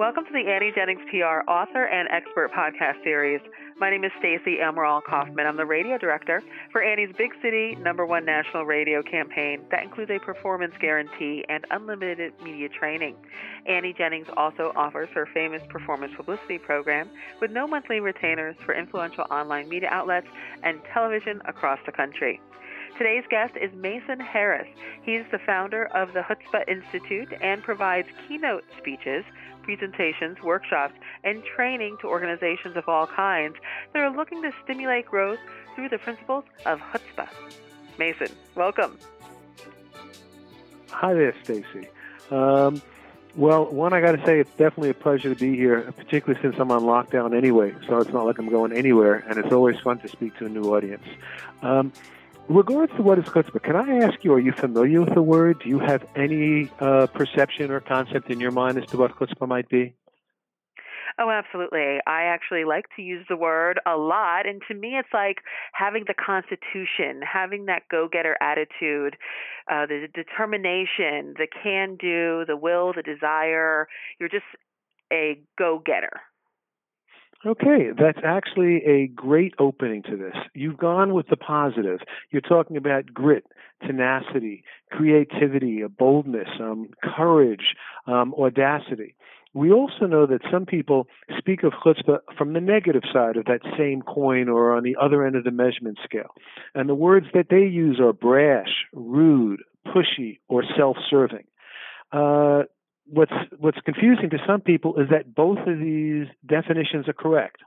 Welcome to the Annie Jennings PR author and expert podcast series. My name is Stacey Emerald Kaufman. I'm the radio director for Annie's Big City number one national radio campaign that includes a performance guarantee and unlimited media training. Annie Jennings also offers her famous performance publicity program with no monthly retainers for influential online media outlets and television across the country. Today's guest is Mason Harris. He's the founder of the Chutzpah Institute and provides keynote speeches, presentations, workshops, and training to organizations of all kinds that are looking to stimulate growth through the principles of Chutzpah. Mason, welcome. Hi there, Stacy. Um, well, one, I got to say, it's definitely a pleasure to be here, particularly since I'm on lockdown anyway, so it's not like I'm going anywhere, and it's always fun to speak to a new audience. Um, regards to what is chutzpah, can I ask you, are you familiar with the word? Do you have any uh, perception or concept in your mind as to what chutzpah might be? Oh, absolutely. I actually like to use the word a lot. And to me, it's like having the constitution, having that go getter attitude, uh, the determination, the can do, the will, the desire. You're just a go getter. Okay, that's actually a great opening to this. You've gone with the positive. You're talking about grit, tenacity, creativity, boldness, um, courage, um, audacity. We also know that some people speak of chutzpah from the negative side of that same coin or on the other end of the measurement scale. And the words that they use are brash, rude, pushy, or self serving. Uh, what's what's confusing to some people is that both of these definitions are correct.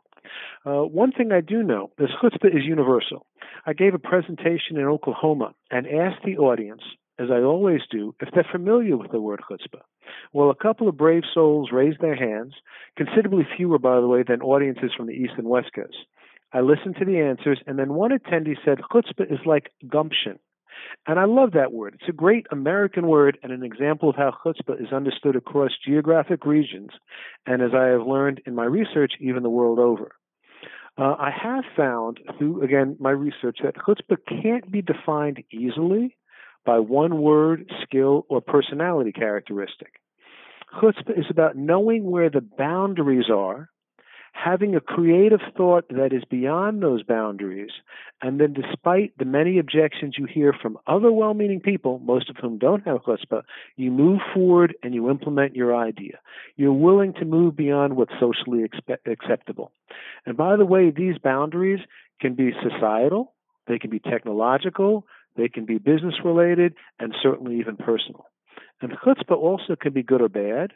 Uh, one thing I do know is chutzpah is universal. I gave a presentation in Oklahoma and asked the audience, as I always do, if they're familiar with the word chutzpah. Well, a couple of brave souls raised their hands, considerably fewer, by the way, than audiences from the East and West Coast. I listened to the answers, and then one attendee said chutzpah is like gumption. And I love that word. It's a great American word and an example of how chutzpah is understood across geographic regions, and as I have learned in my research, even the world over. Uh, I have found through, again, my research that chutzpah can't be defined easily by one word, skill, or personality characteristic. Chutzpah is about knowing where the boundaries are having a creative thought that is beyond those boundaries, and then despite the many objections you hear from other well meaning people, most of whom don't have chutzpah, you move forward and you implement your idea. You're willing to move beyond what's socially acceptable. And by the way, these boundaries can be societal, they can be technological, they can be business related, and certainly even personal. And chutzpah also can be good or bad.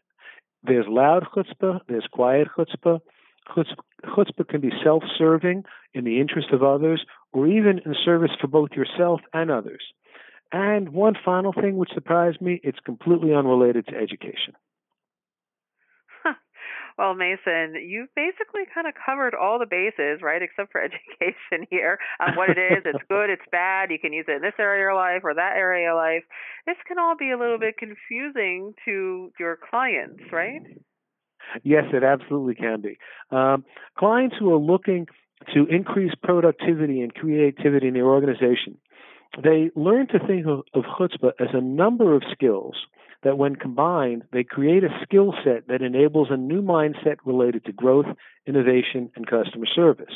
There's loud chutzpah, there's quiet chutzpah, chutzpah can be self serving in the interest of others or even in service for both yourself and others. And one final thing which surprised me it's completely unrelated to education. Well, Mason, you've basically kind of covered all the bases, right, except for education here on what it is. It's good, it's bad. You can use it in this area of your life or that area of life. This can all be a little bit confusing to your clients, right? Yes, it absolutely can be. Um, clients who are looking to increase productivity and creativity in their organization, they learn to think of, of chutzpah as a number of skills that, when combined, they create a skill set that enables a new mindset related to growth, innovation, and customer service.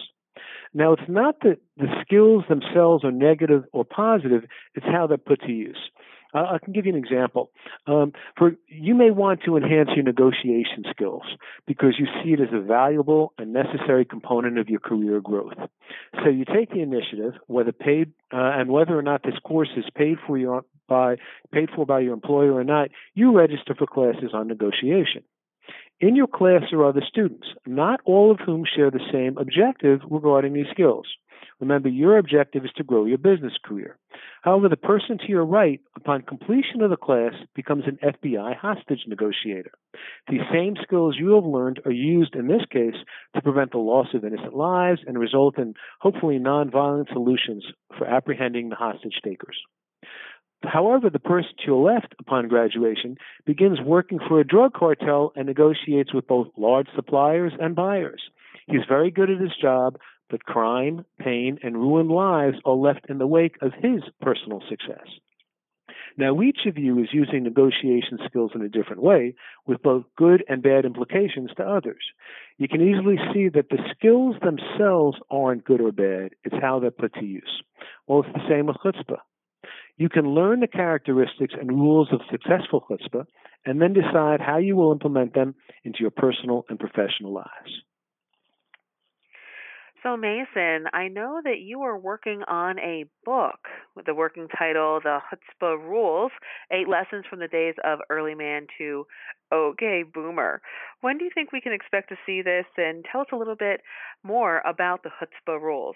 Now, it's not that the skills themselves are negative or positive, it's how they're put to use. Uh, I can give you an example. Um, for you may want to enhance your negotiation skills because you see it as a valuable and necessary component of your career growth. So you take the initiative, whether paid uh, and whether or not this course is paid for you by paid for by your employer or not, you register for classes on negotiation. In your class are other students, not all of whom share the same objective regarding these skills. Remember, your objective is to grow your business career. However, the person to your right, upon completion of the class, becomes an FBI hostage negotiator. These same skills you have learned are used in this case to prevent the loss of innocent lives and result in hopefully nonviolent solutions for apprehending the hostage takers. However, the person to your left upon graduation begins working for a drug cartel and negotiates with both large suppliers and buyers. He's very good at his job, but crime, pain, and ruined lives are left in the wake of his personal success. Now, each of you is using negotiation skills in a different way, with both good and bad implications to others. You can easily see that the skills themselves aren't good or bad, it's how they're put to use. Well, it's the same with chutzpah. You can learn the characteristics and rules of successful chutzpah and then decide how you will implement them into your personal and professional lives. So, Mason, I know that you are working on a book with the working title, The Chutzpah Rules Eight Lessons from the Days of Early Man to Okay Boomer. When do you think we can expect to see this? And tell us a little bit more about the Chutzpah Rules.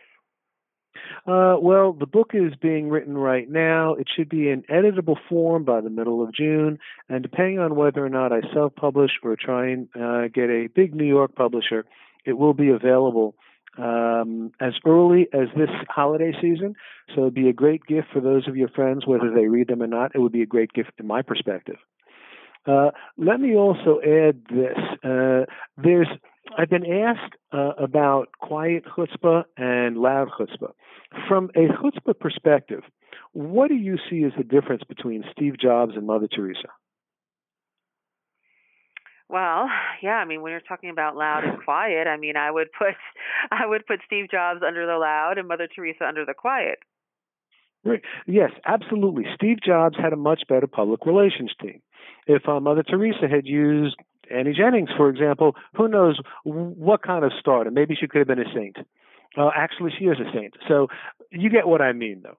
Uh, well, the book is being written right now. It should be in editable form by the middle of June, and depending on whether or not I self-publish or try and uh, get a big New York publisher, it will be available um, as early as this holiday season. So it'd be a great gift for those of your friends, whether they read them or not. It would be a great gift in my perspective. Uh, let me also add this. Uh, there's I've been asked uh, about quiet chutzpah and loud chutzpah. From a chutzpah perspective, what do you see as the difference between Steve Jobs and Mother Teresa? Well, yeah, I mean when you're talking about loud and quiet, I mean I would put I would put Steve Jobs under the loud and Mother Teresa under the quiet. Right. Yes, absolutely. Steve Jobs had a much better public relations team. If uh, Mother Teresa had used Annie Jennings, for example, who knows what kind of stardom? Maybe she could have been a saint. Actually, she is a saint. So you get what I mean, though.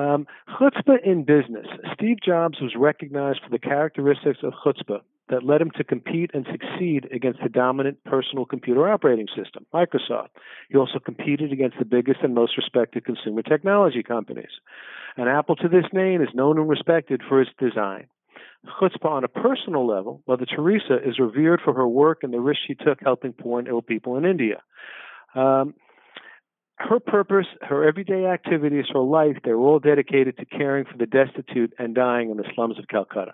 Um, chutzpah in business. Steve Jobs was recognized for the characteristics of chutzpah that led him to compete and succeed against the dominant personal computer operating system, Microsoft. He also competed against the biggest and most respected consumer technology companies. And Apple to this day is known and respected for its design. Chutzpah on a personal level, Mother Teresa is revered for her work and the risk she took helping poor and ill people in India. Um, her purpose, her everyday activities, her life, they're all dedicated to caring for the destitute and dying in the slums of Calcutta.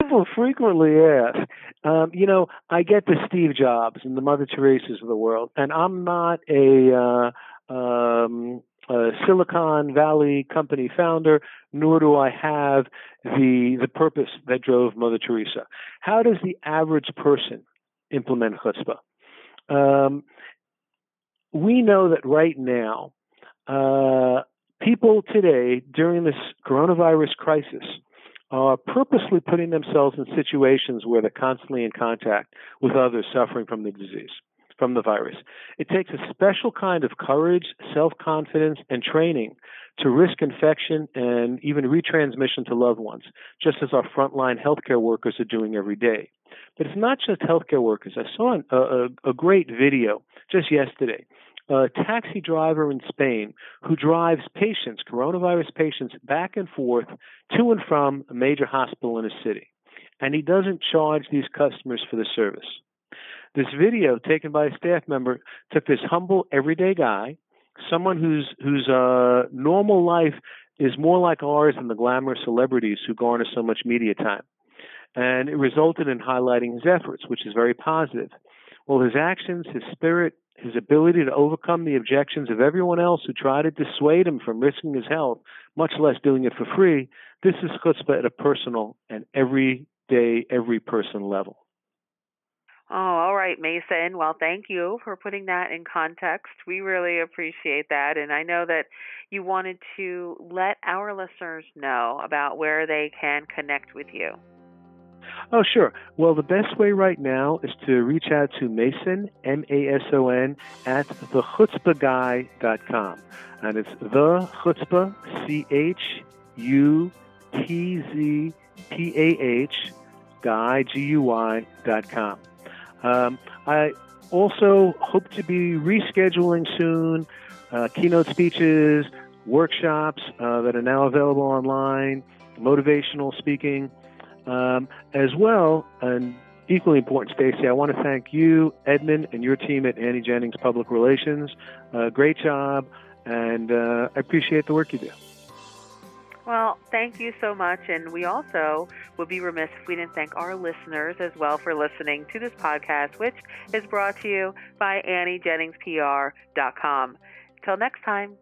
People frequently ask, um, you know, I get the Steve Jobs and the Mother Teresa's of the world, and I'm not a uh, um, a Silicon Valley company founder, nor do I have the the purpose that drove Mother Teresa. How does the average person implement chutzpah? Um, we know that right now, uh, people today during this coronavirus crisis are purposely putting themselves in situations where they're constantly in contact with others suffering from the disease from the virus. It takes a special kind of courage, self confidence, and training to risk infection and even retransmission to loved ones, just as our frontline healthcare workers are doing every day. But it's not just healthcare workers. I saw a, a, a great video just yesterday. A taxi driver in Spain who drives patients, coronavirus patients, back and forth to and from a major hospital in a city. And he doesn't charge these customers for the service. This video taken by a staff member took this humble, everyday guy, someone whose whose uh, normal life is more like ours than the glamorous celebrities who garner so much media time, and it resulted in highlighting his efforts, which is very positive. Well, his actions, his spirit, his ability to overcome the objections of everyone else who tried to dissuade him from risking his health, much less doing it for free, this is chutzpah at a personal and everyday, every person level. Oh, all right, Mason. Well, thank you for putting that in context. We really appreciate that. And I know that you wanted to let our listeners know about where they can connect with you. Oh, sure. Well, the best way right now is to reach out to Mason, M A S O N, at thechutzpahguy.com. And it's the chutzpah, C H U T Z P A H, guy, G U Y, dot com. Um, I also hope to be rescheduling soon uh, keynote speeches, workshops uh, that are now available online, motivational speaking, um, as well. And equally important, Stacy, I want to thank you, Edmund, and your team at Annie Jennings Public Relations. Uh, great job, and uh, I appreciate the work you do. Well, thank you so much. And we also would be remiss if we didn't thank our listeners as well for listening to this podcast, which is brought to you by AnnieJenningsPR.com. Till next time.